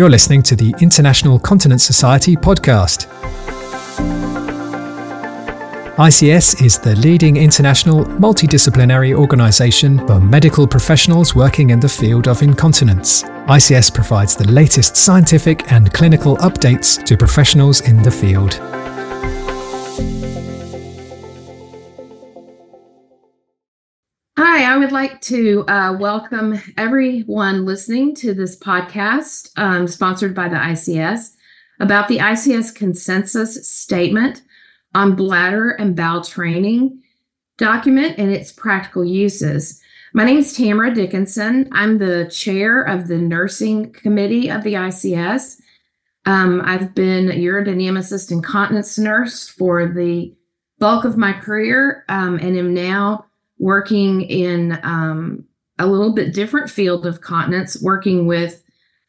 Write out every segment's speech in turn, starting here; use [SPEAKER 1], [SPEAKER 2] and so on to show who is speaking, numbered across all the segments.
[SPEAKER 1] You're listening to the International Continence Society podcast. ICS is the leading international multidisciplinary organisation for medical professionals working in the field of incontinence. ICS provides the latest scientific and clinical updates to professionals in the field.
[SPEAKER 2] Hi, I would like to uh, welcome everyone listening to this podcast um, sponsored by the ICS about the ICS consensus statement on bladder and bowel training document and its practical uses. My name is Tamara Dickinson. I'm the chair of the nursing committee of the ICS. Um, I've been a urodynamicist and continence nurse for the bulk of my career um, and am now working in um, a little bit different field of continence, working with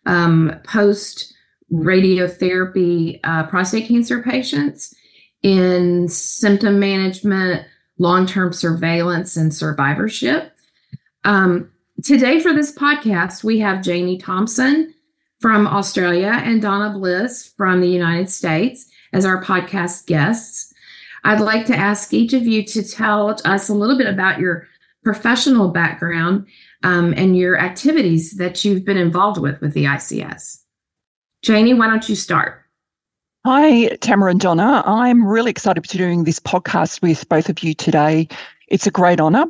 [SPEAKER 2] um, post radiotherapy uh, prostate cancer patients in symptom management, long term surveillance, and survivorship. Um, today, for this podcast, we have Janie Thompson from Australia and Donna Bliss from the United States as our podcast guests. I'd like to ask each of you to tell us a little bit about your professional background um, and your activities that you've been involved with with the ICS. Janie, why don't you start?
[SPEAKER 3] Hi, Tamara and Donna. I'm really excited to be doing this podcast with both of you today. It's a great honour.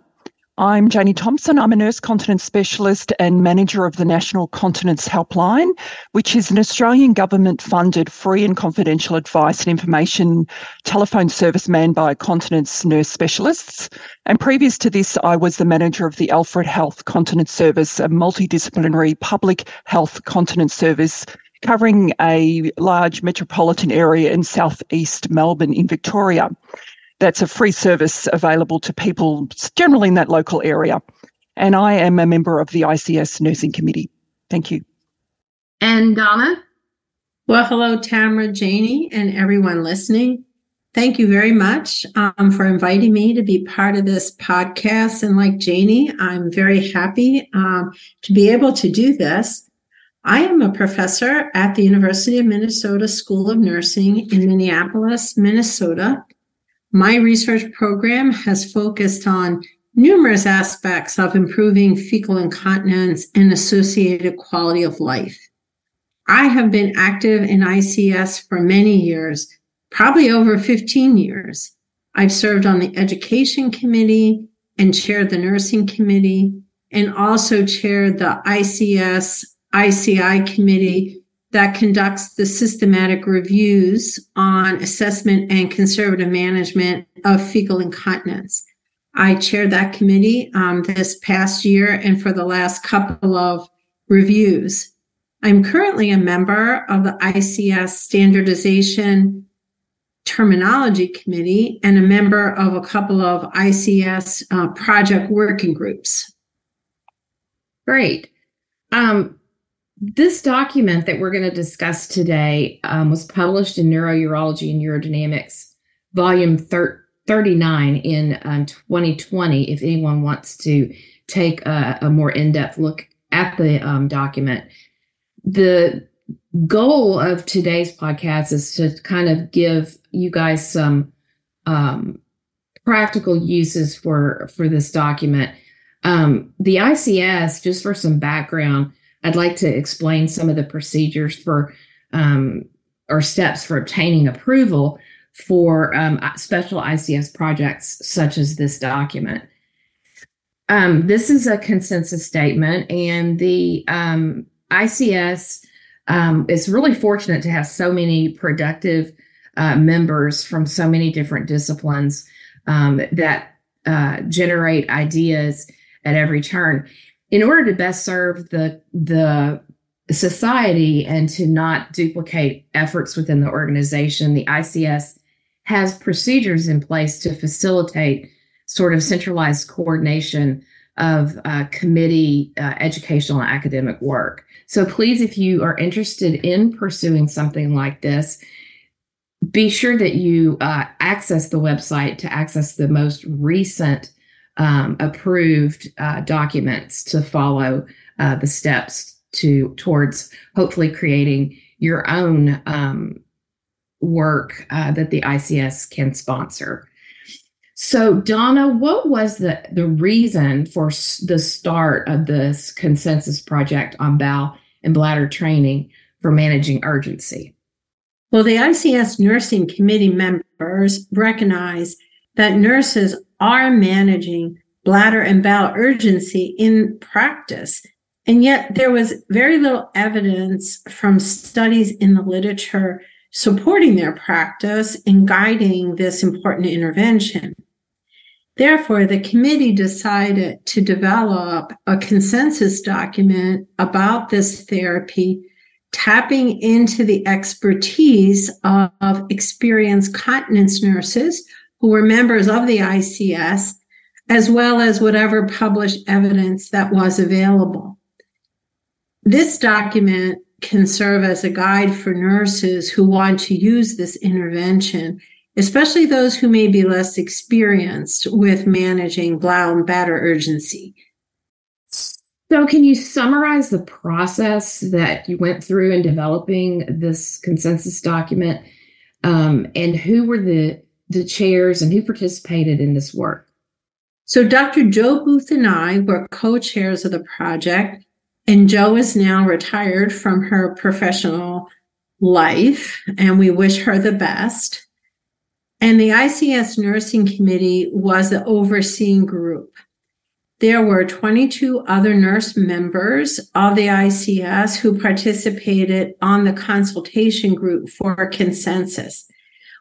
[SPEAKER 3] I'm Janie Thompson. I'm a nurse continence specialist and manager of the National Continence Helpline, which is an Australian government funded free and confidential advice and information telephone service manned by continence nurse specialists. And previous to this, I was the manager of the Alfred Health Continence Service, a multidisciplinary public health continence service covering a large metropolitan area in southeast Melbourne in Victoria. That's a free service available to people generally in that local area. And I am a member of the ICS Nursing Committee. Thank you.
[SPEAKER 2] And Donna?
[SPEAKER 4] Well, hello, Tamara, Janie, and everyone listening. Thank you very much um, for inviting me to be part of this podcast. And like Janie, I'm very happy um, to be able to do this. I am a professor at the University of Minnesota School of Nursing in Minneapolis, Minnesota. My research program has focused on numerous aspects of improving fecal incontinence and associated quality of life. I have been active in ICS for many years, probably over 15 years. I've served on the education committee and chaired the nursing committee and also chaired the ICS ICI committee that conducts the systematic reviews on assessment and conservative management of fecal incontinence. I chaired that committee um, this past year and for the last couple of reviews. I'm currently a member of the ICS Standardization Terminology Committee and a member of a couple of ICS uh, project working groups.
[SPEAKER 2] Great. Um, this document that we're going to discuss today um, was published in Neurourology and Urodynamics, volume thir- 39 in um, 2020. If anyone wants to take a, a more in depth look at the um, document, the goal of today's podcast is to kind of give you guys some um, practical uses for for this document. Um, the ICS, just for some background, I'd like to explain some of the procedures for um, or steps for obtaining approval for um, special ICS projects such as this document. Um, this is a consensus statement, and the um, ICS um, is really fortunate to have so many productive uh, members from so many different disciplines um, that uh, generate ideas at every turn in order to best serve the the society and to not duplicate efforts within the organization, the ICS has procedures in place to facilitate sort of centralized coordination of uh, committee uh, educational and academic work. So please, if you are interested in pursuing something like this, be sure that you uh, access the website to access the most recent um, approved uh, documents to follow uh, the steps to towards hopefully creating your own um, work uh, that the ICS can sponsor. So, Donna, what was the, the reason for the start of this consensus project on bowel and bladder training for managing urgency?
[SPEAKER 4] Well, the ICS nursing committee members recognize that nurses are managing bladder and bowel urgency in practice. And yet there was very little evidence from studies in the literature supporting their practice in guiding this important intervention. Therefore, the committee decided to develop a consensus document about this therapy, tapping into the expertise of, of experienced continence nurses who were members of the ICS, as well as whatever published evidence that was available. This document can serve as a guide for nurses who want to use this intervention, especially those who may be less experienced with managing bladder and urgency.
[SPEAKER 2] So, can you summarize the process that you went through in developing this consensus document, um, and who were the the chairs and who participated in this work?
[SPEAKER 4] So, Dr. Jo Booth and I were co chairs of the project, and Jo is now retired from her professional life, and we wish her the best. And the ICS Nursing Committee was the overseeing group. There were 22 other nurse members of the ICS who participated on the consultation group for consensus.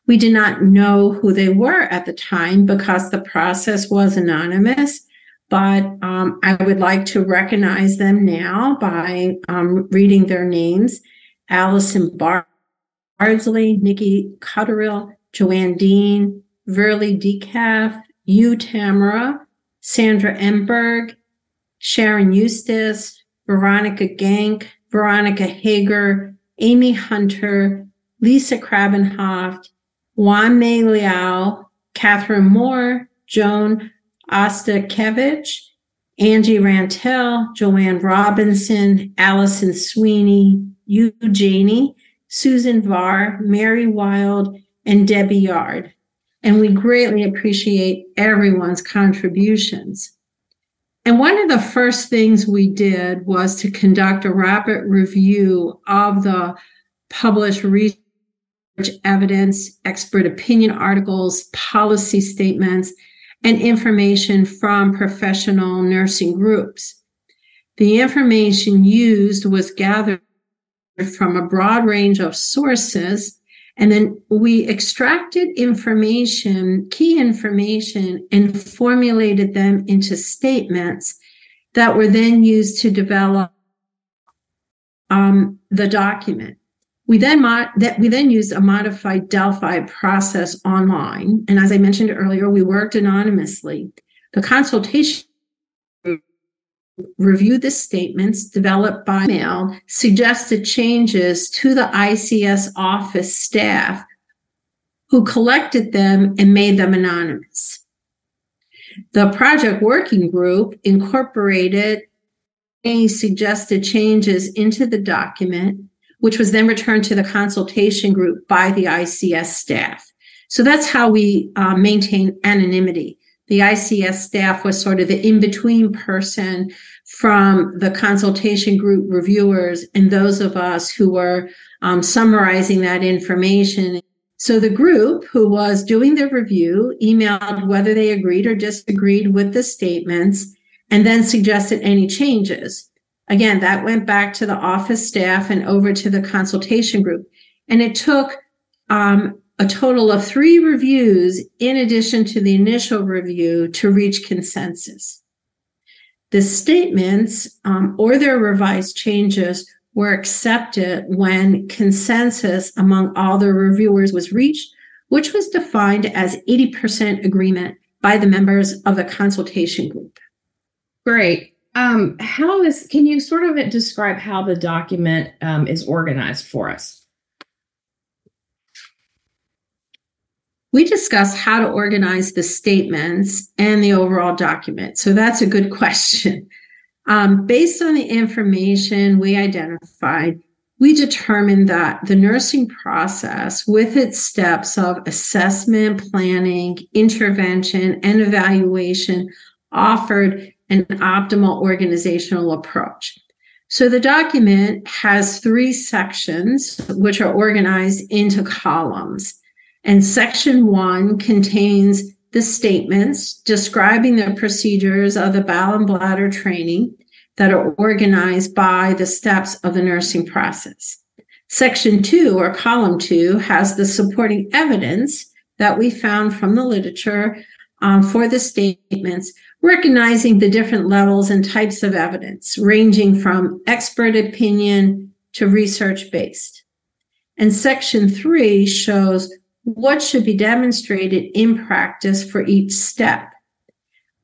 [SPEAKER 4] We did not know who they were at the time because the process was anonymous, but um, I would like to recognize them now by um, reading their names. Allison Bardsley, Nikki Cotterill, Joanne Dean, Verly Decaf, Yu Tamara, Sandra Engberg, Sharon Eustice, Veronica Gank, Veronica Haggar, Amy Hunter, Lisa Krabenhoft, Juan Mei Liao, Catherine Moore, Joan Ostaszkiewicz, Angie Rantell, Joanne Robinson, Allison Sweeney, Eugenie, Susan Varr, Mary Wilde, and Debbie Yard. And we greatly appreciate everyone's contributions. And one of the first things we did was to conduct a rapid review of the published research evidence, expert opinion articles, policy statements, and information from professional nursing groups. The information used was gathered from a broad range of sources, and then we extracted information, key information, and formulated them into statements that were then used to develop um, the document. We then mod- that we then used a modified Delphi process online, and as I mentioned earlier, we worked anonymously. The consultation reviewed the statements developed by mail, suggested changes to the ICS office staff, who collected them and made them anonymous. The project working group incorporated any suggested changes into the document which was then returned to the consultation group by the ICS staff. So that's how we uh, maintain anonymity. The ICS staff was sort of the in between person from the consultation group reviewers and those of us who were um, summarizing that information. So the group who was doing the review emailed whether they agreed or disagreed with the statements and then suggested any changes. Again, that went back to the office staff and over to the consultation group. And it took um, a total of three reviews in addition to the initial review to reach consensus. The statements um, or their revised changes were accepted when consensus among all the reviewers was reached, which was defined as 80% agreement by the members of the consultation group.
[SPEAKER 2] Great. Um, how is can you sort of describe how the document um, is organized for us?
[SPEAKER 4] We discussed how to organize the statements and the overall document. So that's a good question. Um, based on the information we identified, we determined that the nursing process, with its steps of assessment, planning, intervention, and evaluation, offered an optimal organizational approach. So the document has three sections, which are organized into columns. And section one contains the statements describing the procedures of the bowel and bladder training that are organized by the steps of the nursing process. Section two, or column two, has the supporting evidence that we found from the literature um, for the statements, recognizing the different levels and types of evidence, ranging from expert opinion to research based. And section three shows what should be demonstrated in practice for each step.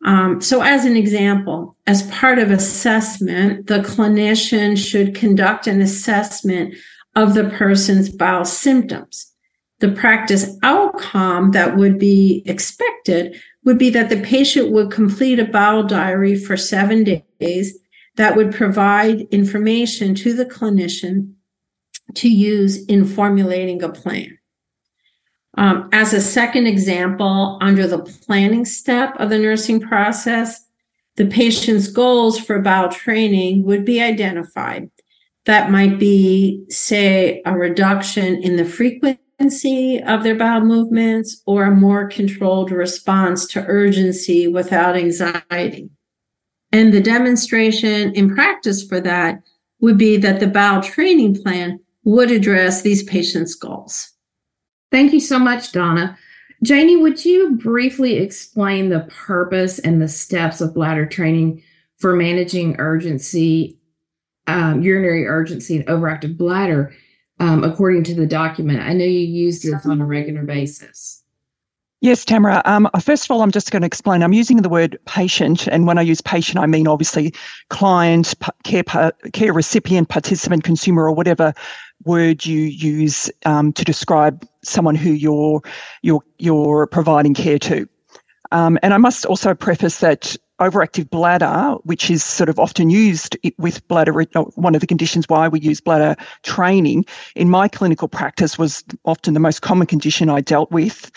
[SPEAKER 4] Um, so, as an example, as part of assessment, the clinician should conduct an assessment of the person's bowel symptoms. The practice outcome that would be expected would be that the patient would complete a bowel diary for seven days that would provide information to the clinician to use in formulating a plan. Um, as a second example, under the planning step of the nursing process, the patient's goals for bowel training would be identified. That might be, say, a reduction in the frequency of their bowel movements or a more controlled response to urgency without anxiety. And the demonstration in practice for that would be that the bowel training plan would address these patients' goals.
[SPEAKER 2] Thank you so much, Donna. Janie, would you briefly explain the purpose and the steps of bladder training for managing urgency, um, urinary urgency, and overactive bladder um, according to the document. I know you use this on a regular basis.
[SPEAKER 3] Yes, Tamara. Um, first of all, I'm just going to explain. I'm using the word patient, and when I use patient, I mean obviously client, care, care recipient, participant, consumer, or whatever word you use um, to describe someone who you're you're you're providing care to. Um, and I must also preface that overactive bladder, which is sort of often used with bladder, one of the conditions why we use bladder training in my clinical practice was often the most common condition I dealt with.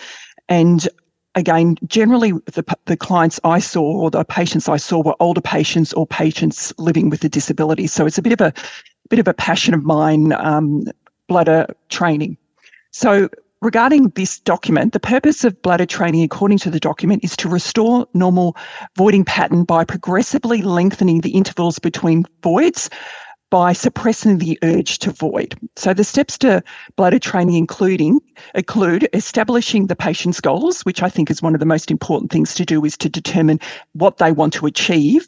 [SPEAKER 3] And again, generally the, the clients I saw or the patients I saw were older patients or patients living with a disability. So it's a bit of a bit of a passion of mine, um, bladder training. So regarding this document, the purpose of bladder training, according to the document, is to restore normal voiding pattern by progressively lengthening the intervals between voids by suppressing the urge to void. So the steps to bladder training including include establishing the patient's goals, which I think is one of the most important things to do is to determine what they want to achieve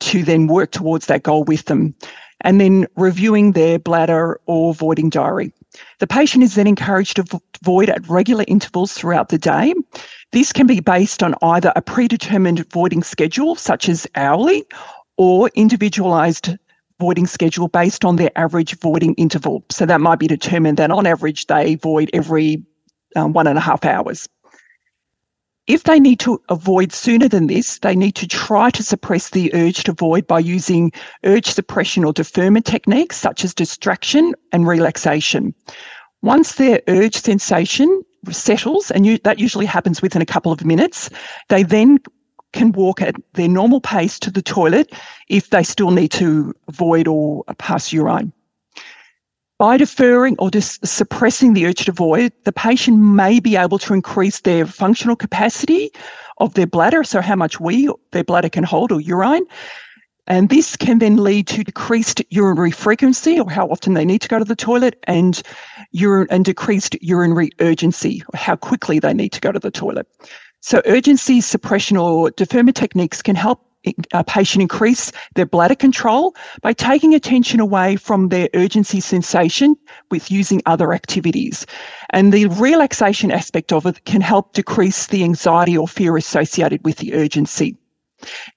[SPEAKER 3] to then work towards that goal with them. And then reviewing their bladder or voiding diary. The patient is then encouraged to void at regular intervals throughout the day. This can be based on either a predetermined voiding schedule, such as hourly, or individualized voiding schedule based on their average voiding interval. So that might be determined that on average they void every um, one and a half hours. If they need to avoid sooner than this, they need to try to suppress the urge to void by using urge suppression or deferment techniques such as distraction and relaxation. Once their urge sensation settles, and you, that usually happens within a couple of minutes, they then can walk at their normal pace to the toilet if they still need to void or pass urine. By deferring or just suppressing the urge to void, the patient may be able to increase their functional capacity of their bladder, so how much wee their bladder can hold or urine. And this can then lead to decreased urinary frequency or how often they need to go to the toilet and urine and decreased urinary urgency or how quickly they need to go to the toilet. So urgency suppression or deferment techniques can help a patient increase their bladder control by taking attention away from their urgency sensation with using other activities. And the relaxation aspect of it can help decrease the anxiety or fear associated with the urgency.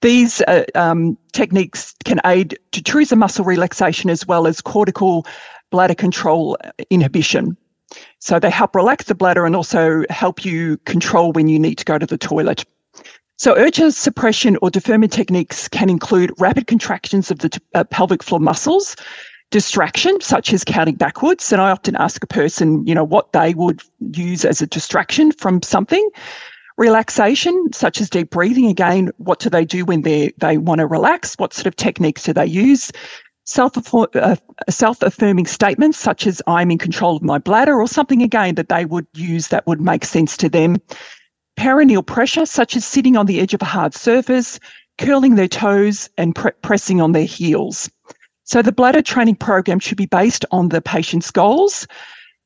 [SPEAKER 3] These uh, um, techniques can aid to detrusor muscle relaxation as well as cortical bladder control inhibition. So they help relax the bladder and also help you control when you need to go to the toilet. So, urge suppression or deferment techniques can include rapid contractions of the uh, pelvic floor muscles, distraction, such as counting backwards. And I often ask a person, you know, what they would use as a distraction from something. Relaxation, such as deep breathing. Again, what do they do when they they want to relax? What sort of techniques do they use? Self uh, self affirming statements, such as "I'm in control of my bladder," or something again that they would use that would make sense to them perineal pressure, such as sitting on the edge of a hard surface, curling their toes, and pre- pressing on their heels. So the bladder training program should be based on the patient's goals.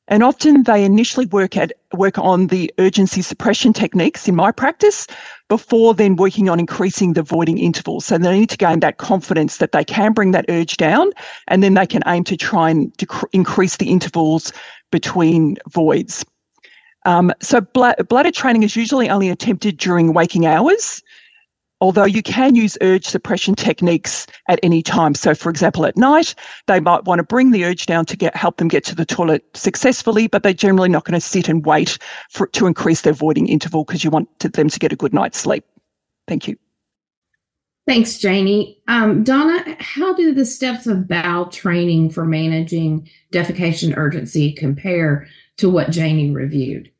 [SPEAKER 3] And often they initially work at work on the urgency suppression techniques in my practice before then working on increasing the voiding intervals. So they need to gain that confidence that they can bring that urge down and then they can aim to try and increase the intervals between voids. Um, so bladder training is usually only attempted during waking hours, although you can use urge suppression techniques at any time. So, for example, at night, they might want to bring the urge down to get help them get to the toilet successfully, but they're generally not going to sit and wait for to increase their voiding interval because you want to, them to get a good night's sleep. Thank you.
[SPEAKER 2] Thanks, Janie. Um, Donna, how do the steps of bowel training for managing defecation urgency compare to what Janie reviewed?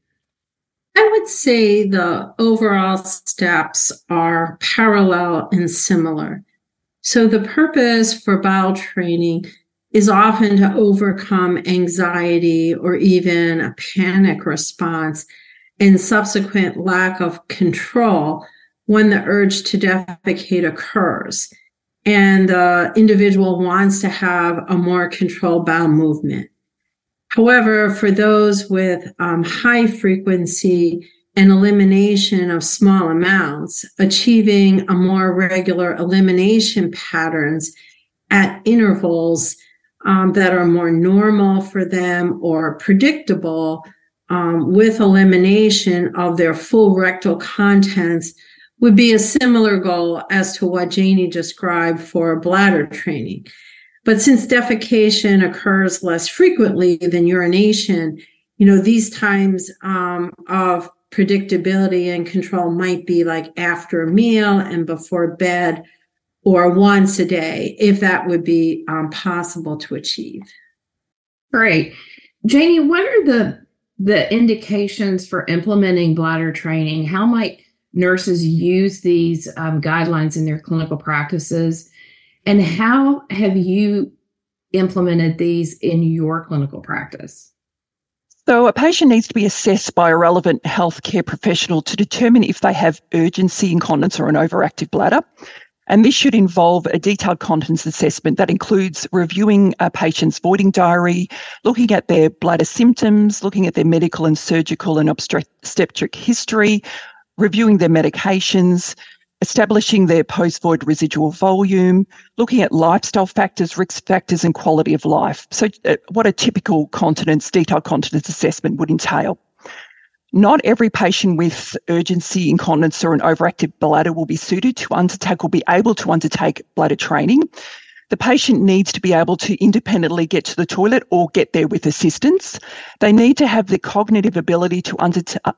[SPEAKER 4] Would say the overall steps are parallel and similar. So, the purpose for bowel training is often to overcome anxiety or even a panic response and subsequent lack of control when the urge to defecate occurs. And the individual wants to have a more controlled bowel movement. However, for those with um, high frequency and elimination of small amounts, achieving a more regular elimination patterns at intervals um, that are more normal for them or predictable um, with elimination of their full rectal contents would be a similar goal as to what Janie described for bladder training. But since defecation occurs less frequently than urination, you know, these times um, of predictability and control might be like after a meal and before bed or once a day, if that would be um, possible to achieve.
[SPEAKER 2] Great. Janie, what are the the indications for implementing bladder training? How might nurses use these um, guidelines in their clinical practices? And how have you implemented these in your clinical practice?
[SPEAKER 3] So, a patient needs to be assessed by a relevant healthcare professional to determine if they have urgency incontinence or an overactive bladder. And this should involve a detailed continence assessment that includes reviewing a patient's voiding diary, looking at their bladder symptoms, looking at their medical and surgical and obstetric history, reviewing their medications, establishing their post void residual volume, looking at lifestyle factors, risk factors, and quality of life. So, uh, what a typical continence, detailed continence assessment would entail. Not every patient with urgency incontinence or an overactive bladder will be suited to undertake or be able to undertake bladder training. The patient needs to be able to independently get to the toilet or get there with assistance. They need to have the cognitive ability to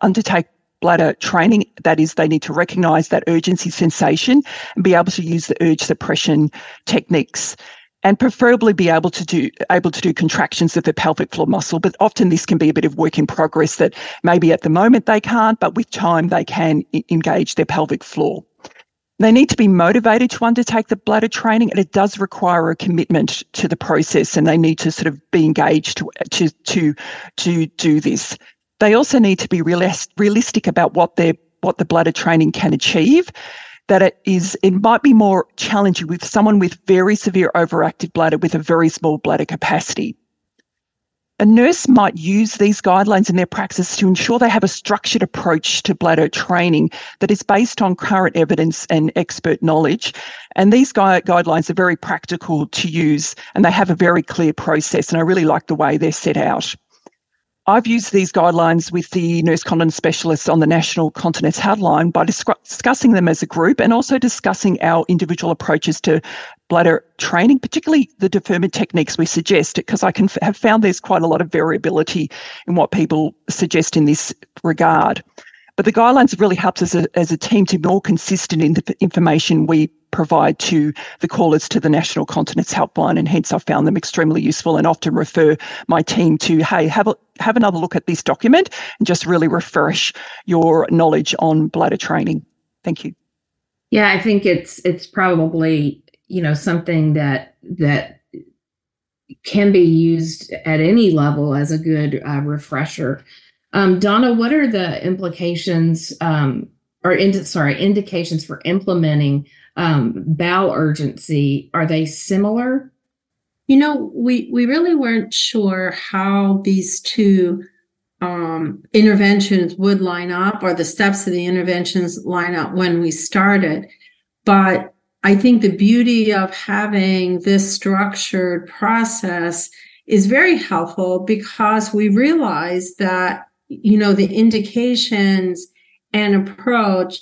[SPEAKER 3] undertake bladder training. That is, they need to recognize that urgency sensation and be able to use the urge suppression techniques and preferably be able to do able to do contractions of the pelvic floor muscle but often this can be a bit of work in progress that maybe at the moment they can't but with time they can engage their pelvic floor they need to be motivated to undertake the bladder training and it does require a commitment to the process and they need to sort of be engaged to to to, to do this they also need to be realist, realistic about what their what the bladder training can achieve. That it is, it might be more challenging with someone with very severe overactive bladder with a very small bladder capacity. A nurse might use these guidelines in their practice to ensure they have a structured approach to bladder training that is based on current evidence and expert knowledge. And these gui- guidelines are very practical to use and they have a very clear process. And I really like the way they're set out. I've used these guidelines with the nurse continence specialists on the National Continence Hotline by discussing them as a group and also discussing our individual approaches to bladder training, particularly the deferment techniques we suggest, because I can f- have found there's quite a lot of variability in what people suggest in this regard. But the guidelines really helped us as a, as a team to be more consistent in the information we provide to the callers to the National Continence Helpline, and hence I found them extremely useful and often refer my team to, hey, have a, have another look at this document and just really refresh your knowledge on bladder training. Thank you.
[SPEAKER 2] Yeah, I think it's it's probably you know something that that can be used at any level as a good uh, refresher. Um, Donna, what are the implications um, or sorry indications for implementing um, bowel urgency? Are they similar?
[SPEAKER 4] You know, we we really weren't sure how these two um, interventions would line up or the steps of the interventions line up when we started. But I think the beauty of having this structured process is very helpful because we realize that, you know, the indications and approach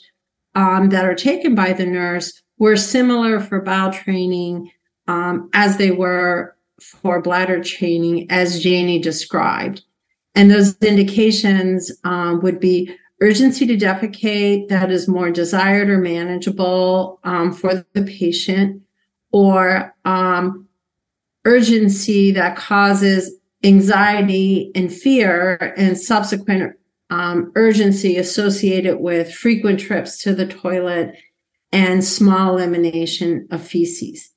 [SPEAKER 4] um, that are taken by the nurse were similar for bowel training um, as they were for bladder training, as Janie described. And those indications um, would be urgency to defecate that is more desired or manageable um, for the patient, or um, urgency that causes anxiety and fear and subsequent um, urgency associated with frequent trips to the toilet and small elimination of feces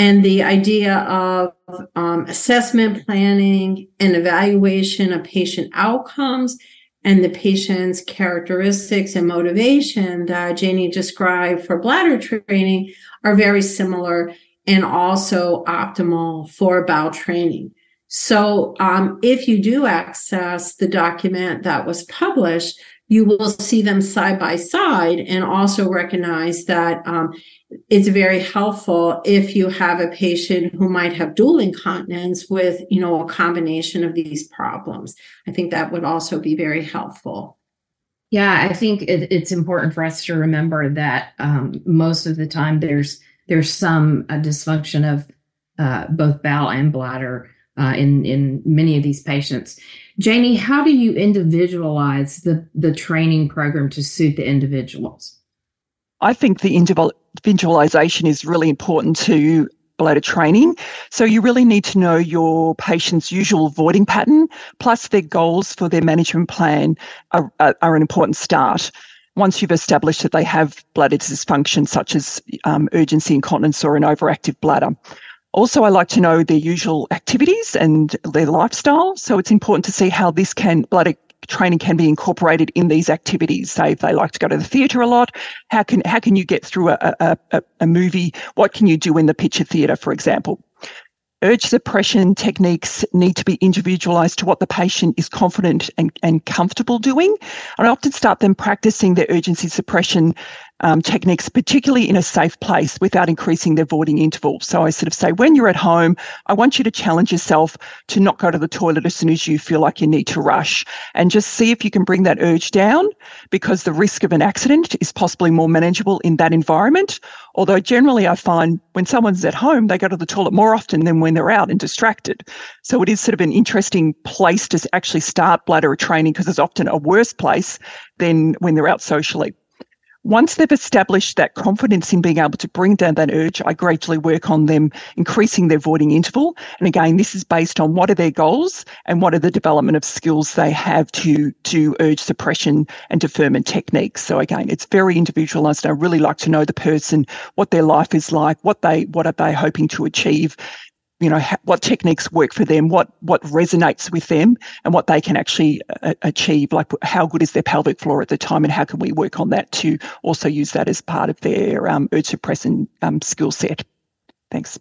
[SPEAKER 4] and the idea of um, assessment planning and evaluation of patient outcomes and the patient's characteristics and motivation that Janie described for bladder training are very similar and also optimal for bowel training. So, um, if you do access the document that was published, you will see them side by side and also recognize that um, it's very helpful if you have a patient who might have dual incontinence with you know a combination of these problems. I think that would also be very helpful.
[SPEAKER 2] Yeah i think it, it's important for us to remember that um, most of the time there's there's some uh, dysfunction of uh, both bowel and bladder uh, in in many of these patients Janie, how do you individualize the, the training program to suit the individuals?
[SPEAKER 3] I think the individualization is really important to bladder training. So you really need to know your patient's usual voiding pattern, plus their goals for their management plan are, are, are an important start. Once you've established that they have bladder dysfunction, such as um, urgency incontinence or an overactive bladder. Also, I like to know their usual activities and their lifestyle. So it's important to see how this can, bladder training can be incorporated in these activities. Say if they like to go to the theatre a lot, how can how can you get through a, a, a, a movie? What can you do in the picture theatre, for example? Urge suppression techniques need to be individualized to what the patient is confident and, and comfortable doing. And I often start them practicing their urgency suppression um, techniques, particularly in a safe place without increasing their voiding interval. So I sort of say, when you're at home, I want you to challenge yourself to not go to the toilet as soon as you feel like you need to rush and just see if you can bring that urge down because the risk of an accident is possibly more manageable in that environment. Although generally I find when someone's at home, they go to the toilet more often than when they're out and distracted. So it is sort of an interesting place to actually start bladder training because it's often a worse place than when they're out socially. Once they've established that confidence in being able to bring down that urge, I gradually work on them increasing their voiding interval. And again, this is based on what are their goals and what are the development of skills they have to, to urge suppression and deferment techniques. So again, it's very individualized. I really like to know the person, what their life is like, what they, what are they hoping to achieve you know ha- what techniques work for them what what resonates with them and what they can actually uh, achieve like how good is their pelvic floor at the time and how can we work on that to also use that as part of their um, urge suppressant um, skill set. Thanks.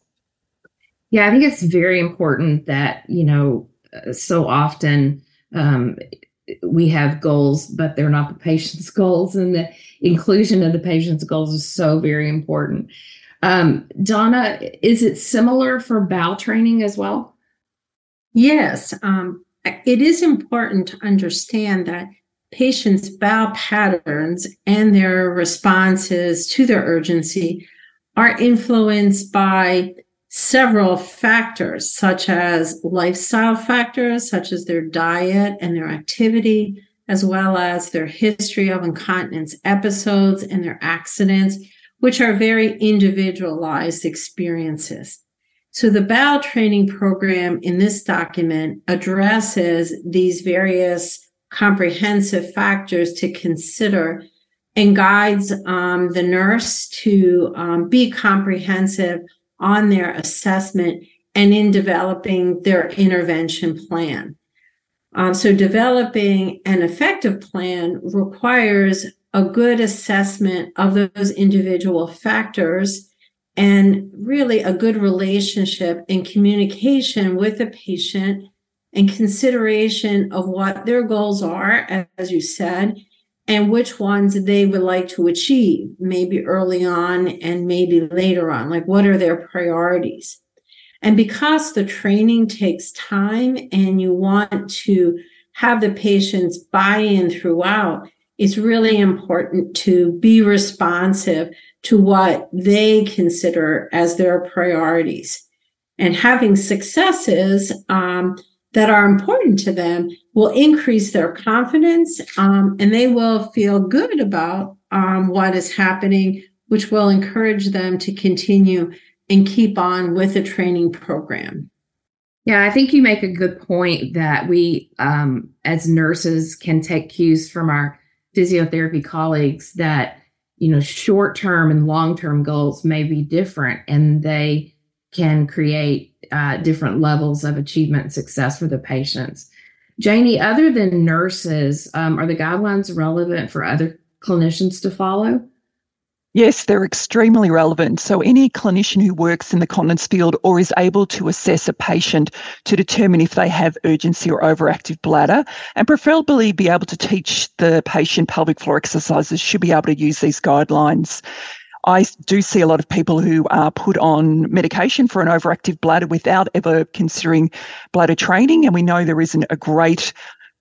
[SPEAKER 2] Yeah i think it's very important that you know uh, so often um, we have goals but they're not the patient's goals and the inclusion of the patient's goals is so very important um, Donna, is it similar for bowel training as well?
[SPEAKER 4] Yes. Um, it is important to understand that patients' bowel patterns and their responses to their urgency are influenced by several factors, such as lifestyle factors, such as their diet and their activity, as well as their history of incontinence episodes and their accidents, which are very individualized experiences. So the bowel training program in this document addresses these various comprehensive factors to consider and guides um, the nurse to um, be comprehensive on their assessment and in developing their intervention plan. Um, so, developing an effective plan requires a good assessment of those individual factors and really a good relationship and communication with the patient and consideration of what their goals are, as you said, and which ones they would like to achieve, maybe early on and maybe later on. Like, what are their priorities? And because the training takes time and you want to have the patients buy in throughout, it's really important to be responsive to what they consider as their priorities. And having successes um, that are important to them will increase their confidence um, and they will feel good about um, what is happening, which will encourage them to continue and keep on with the training program.
[SPEAKER 2] Yeah, I think you make a good point that we, um, as nurses, can take cues from our physiotherapy colleagues that, you know, short term and long term goals may be different and they can create uh, different levels of achievement and success for the patients. Janie, other than nurses, um, are the guidelines relevant for other clinicians to follow?
[SPEAKER 3] Yes, they're extremely relevant. So, any clinician who works in the continence field or is able to assess a patient to determine if they have urgency or overactive bladder, and preferably be able to teach the patient pelvic floor exercises, should be able to use these guidelines. I do see a lot of people who are put on medication for an overactive bladder without ever considering bladder training. And we know there isn't a great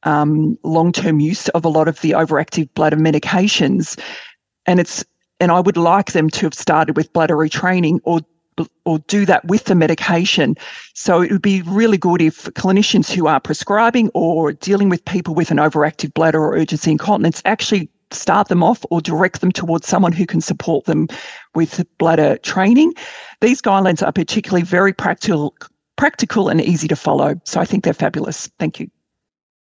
[SPEAKER 3] um, long term use of a lot of the overactive bladder medications. And it's and I would like them to have started with bladder retraining or or do that with the medication. So it would be really good if clinicians who are prescribing or dealing with people with an overactive bladder or urgency incontinence actually start them off or direct them towards someone who can support them with bladder training. These guidelines are particularly very practical practical and easy to follow. So I think they're fabulous. Thank you.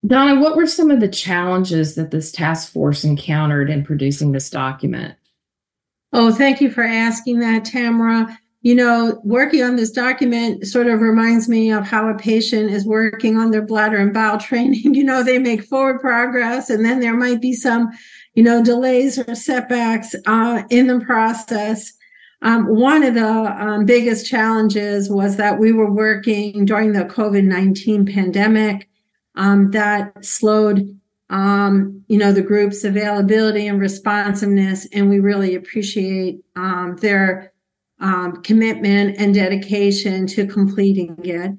[SPEAKER 2] Donna, what were some of the challenges that this task force encountered in producing this document?
[SPEAKER 4] Oh, thank you for asking that, Tamara. You know, working on this document sort of reminds me of how a patient is working on their bladder and bowel training. You know, they make forward progress and then there might be some, you know, delays or setbacks uh, in the process. Um, one of the um, biggest challenges was that we were working during the COVID 19 pandemic um, that slowed um, you know, the group's availability and responsiveness, and we really appreciate um, their um, commitment and dedication to completing it.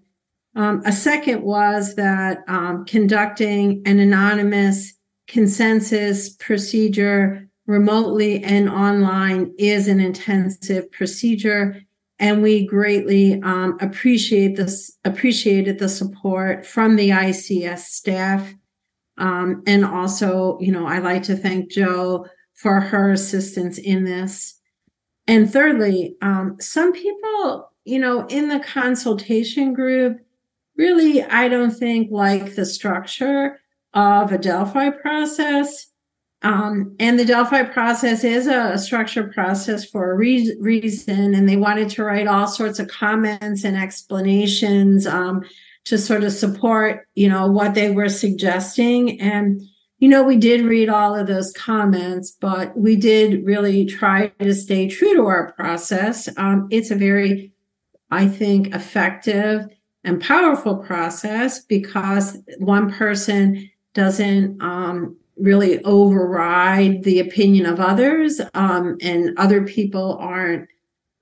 [SPEAKER 4] Um, a second was that um, conducting an anonymous consensus procedure remotely and online is an intensive procedure and we greatly um, appreciate this appreciated the support from the ICS staff um, and also, you know, I like to thank Jo for her assistance in this. And thirdly, um, some people, you know, in the consultation group, really, I don't think like the structure of a Delphi process. Um, and the Delphi process is a, structured process for a re- reason. And they wanted to write all sorts of comments and explanations. Um, to sort of support, you know, what they were suggesting. And, you know, we did read all of those comments, but we did really try to stay true to our process. Um, it's a very, I think, effective and powerful process because one person doesn't um, really override the opinion of others, um, and other people aren't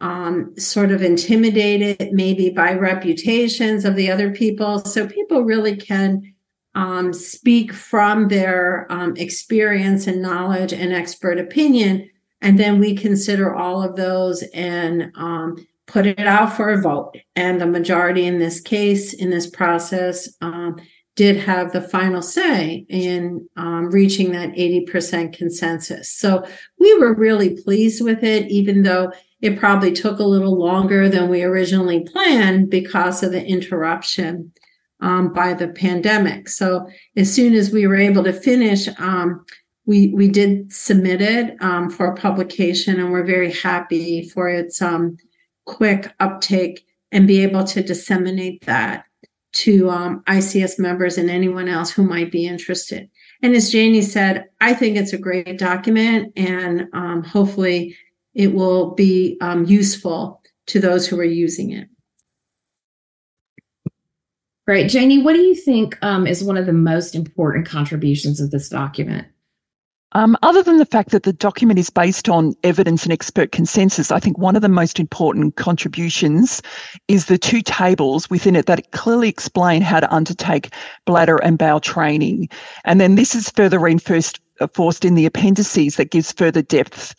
[SPEAKER 4] um, sort of intimidated maybe by reputations of the other people. So people really can um, speak from their um, experience and knowledge and expert opinion. And then we consider all of those and um, put it out for a vote. And the majority in this case, in this process, um, did have the final say in um, reaching that 80% consensus. So we were really pleased with it, even though it probably took a little longer than we originally planned because of the interruption um, by the pandemic. So as soon as we were able to finish, um, we we did submit it um, for publication, and we're very happy for its um, quick uptake and be able to disseminate that to um, ICS members and anyone else who might be interested. And as Janie said, I think it's a great document, and um, hopefully it will be um, useful to those who are using it.
[SPEAKER 2] Great. Janie, what do you think um, is one of the most important contributions of this document?
[SPEAKER 3] Um, other than the fact that the document is based on evidence and expert consensus, I think one of the most important contributions is the two tables within it that clearly explain how to undertake bladder and bowel training. And then this is further reinforced forced in the appendices that gives further depth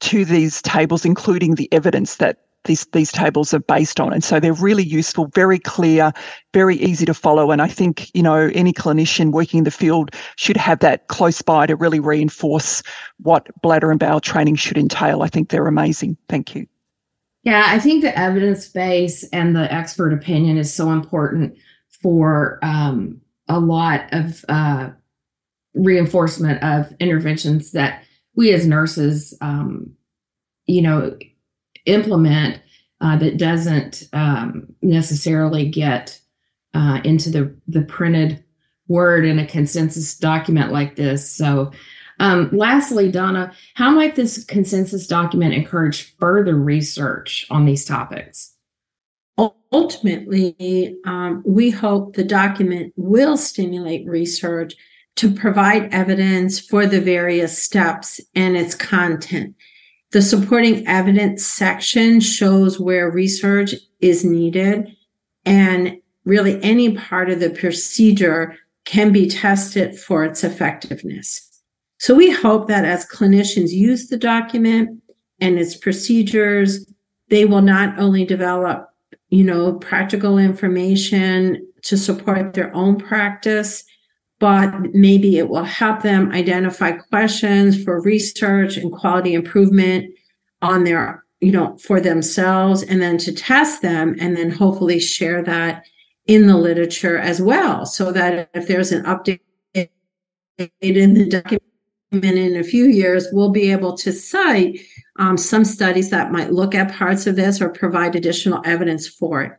[SPEAKER 3] to these tables, including the evidence that these these tables are based on. And so they're really useful very clear very easy to follow. And i think you know any clinician working in the field should have that close by to really reinforce what bladder and bowel training should entail. I think they're amazing. Thank you.
[SPEAKER 2] Yeah i think the evidence base and the expert opinion is so important for um, a lot of uh, reinforcement of interventions that we as nurses um, you know implement uh, that doesn't um, necessarily get uh, into the the printed word in a consensus document like this. So, um, lastly, Donna, how might this consensus document encourage further research on these topics?
[SPEAKER 4] Ultimately, um, we hope the document will stimulate research to provide evidence for the various steps and its content. The supporting evidence section shows where research is needed and really any part of the procedure can be tested for its effectiveness. So we hope that as clinicians use the document and its procedures, they will not only develop, you know, practical information to support their own practice, but maybe it will help them identify questions for research and quality improvement on their, you know, for themselves and then to test them and then hopefully share that in the literature as well. So that if there's an update in the document in a few years, we'll be able to cite um, some studies that might look at parts of this or provide additional evidence for it.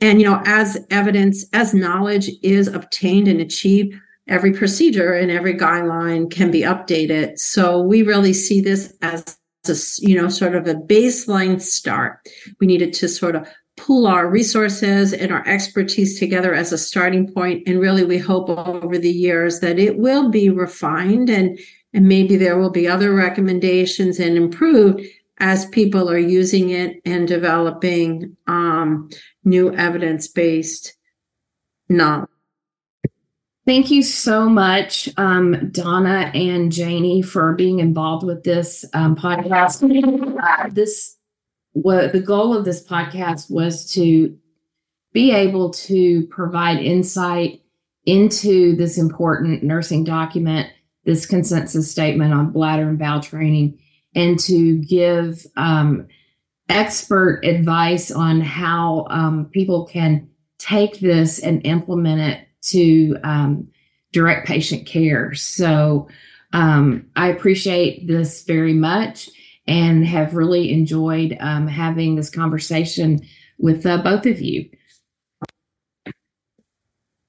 [SPEAKER 4] And, you know, as evidence, as knowledge is obtained and achieved, every procedure and every guideline can be updated. So we really see this as a, you know, sort of a baseline start. We needed to sort of pool our resources and our expertise together as a starting point and really we hope over the years that it will be refined and and maybe there will be other recommendations and improved as people are using it and developing um, new evidence-based knowledge
[SPEAKER 2] Thank you so much, um, Donna and Janie, for being involved with this um, podcast. Uh, this, what the goal of this podcast was to be able to provide insight into this important nursing document, this consensus statement on bladder and bowel training, and to give um, expert advice on how um, people can take this and implement it to um, direct patient care. So um, I appreciate this very much and have really enjoyed um, having this conversation with uh, both of you.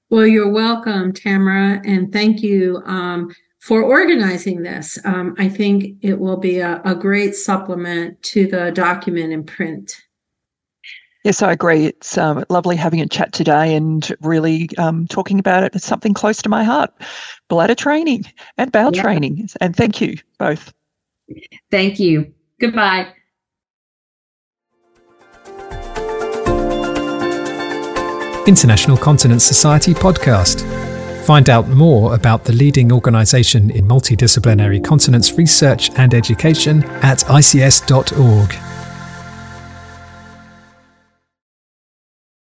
[SPEAKER 4] Well, you're welcome, Tamara, and thank you um, for organizing this. Um, I think it will be a, a great supplement to the document in print.
[SPEAKER 3] Yes, I agree. It's um, lovely having a chat today and really um, talking about it. It's something close to my heart bladder training and bowel yeah. training. And thank you both.
[SPEAKER 2] Thank you. Goodbye.
[SPEAKER 1] International Continence Society podcast. Find out more about the leading organisation in multidisciplinary continence research and education at ics.org.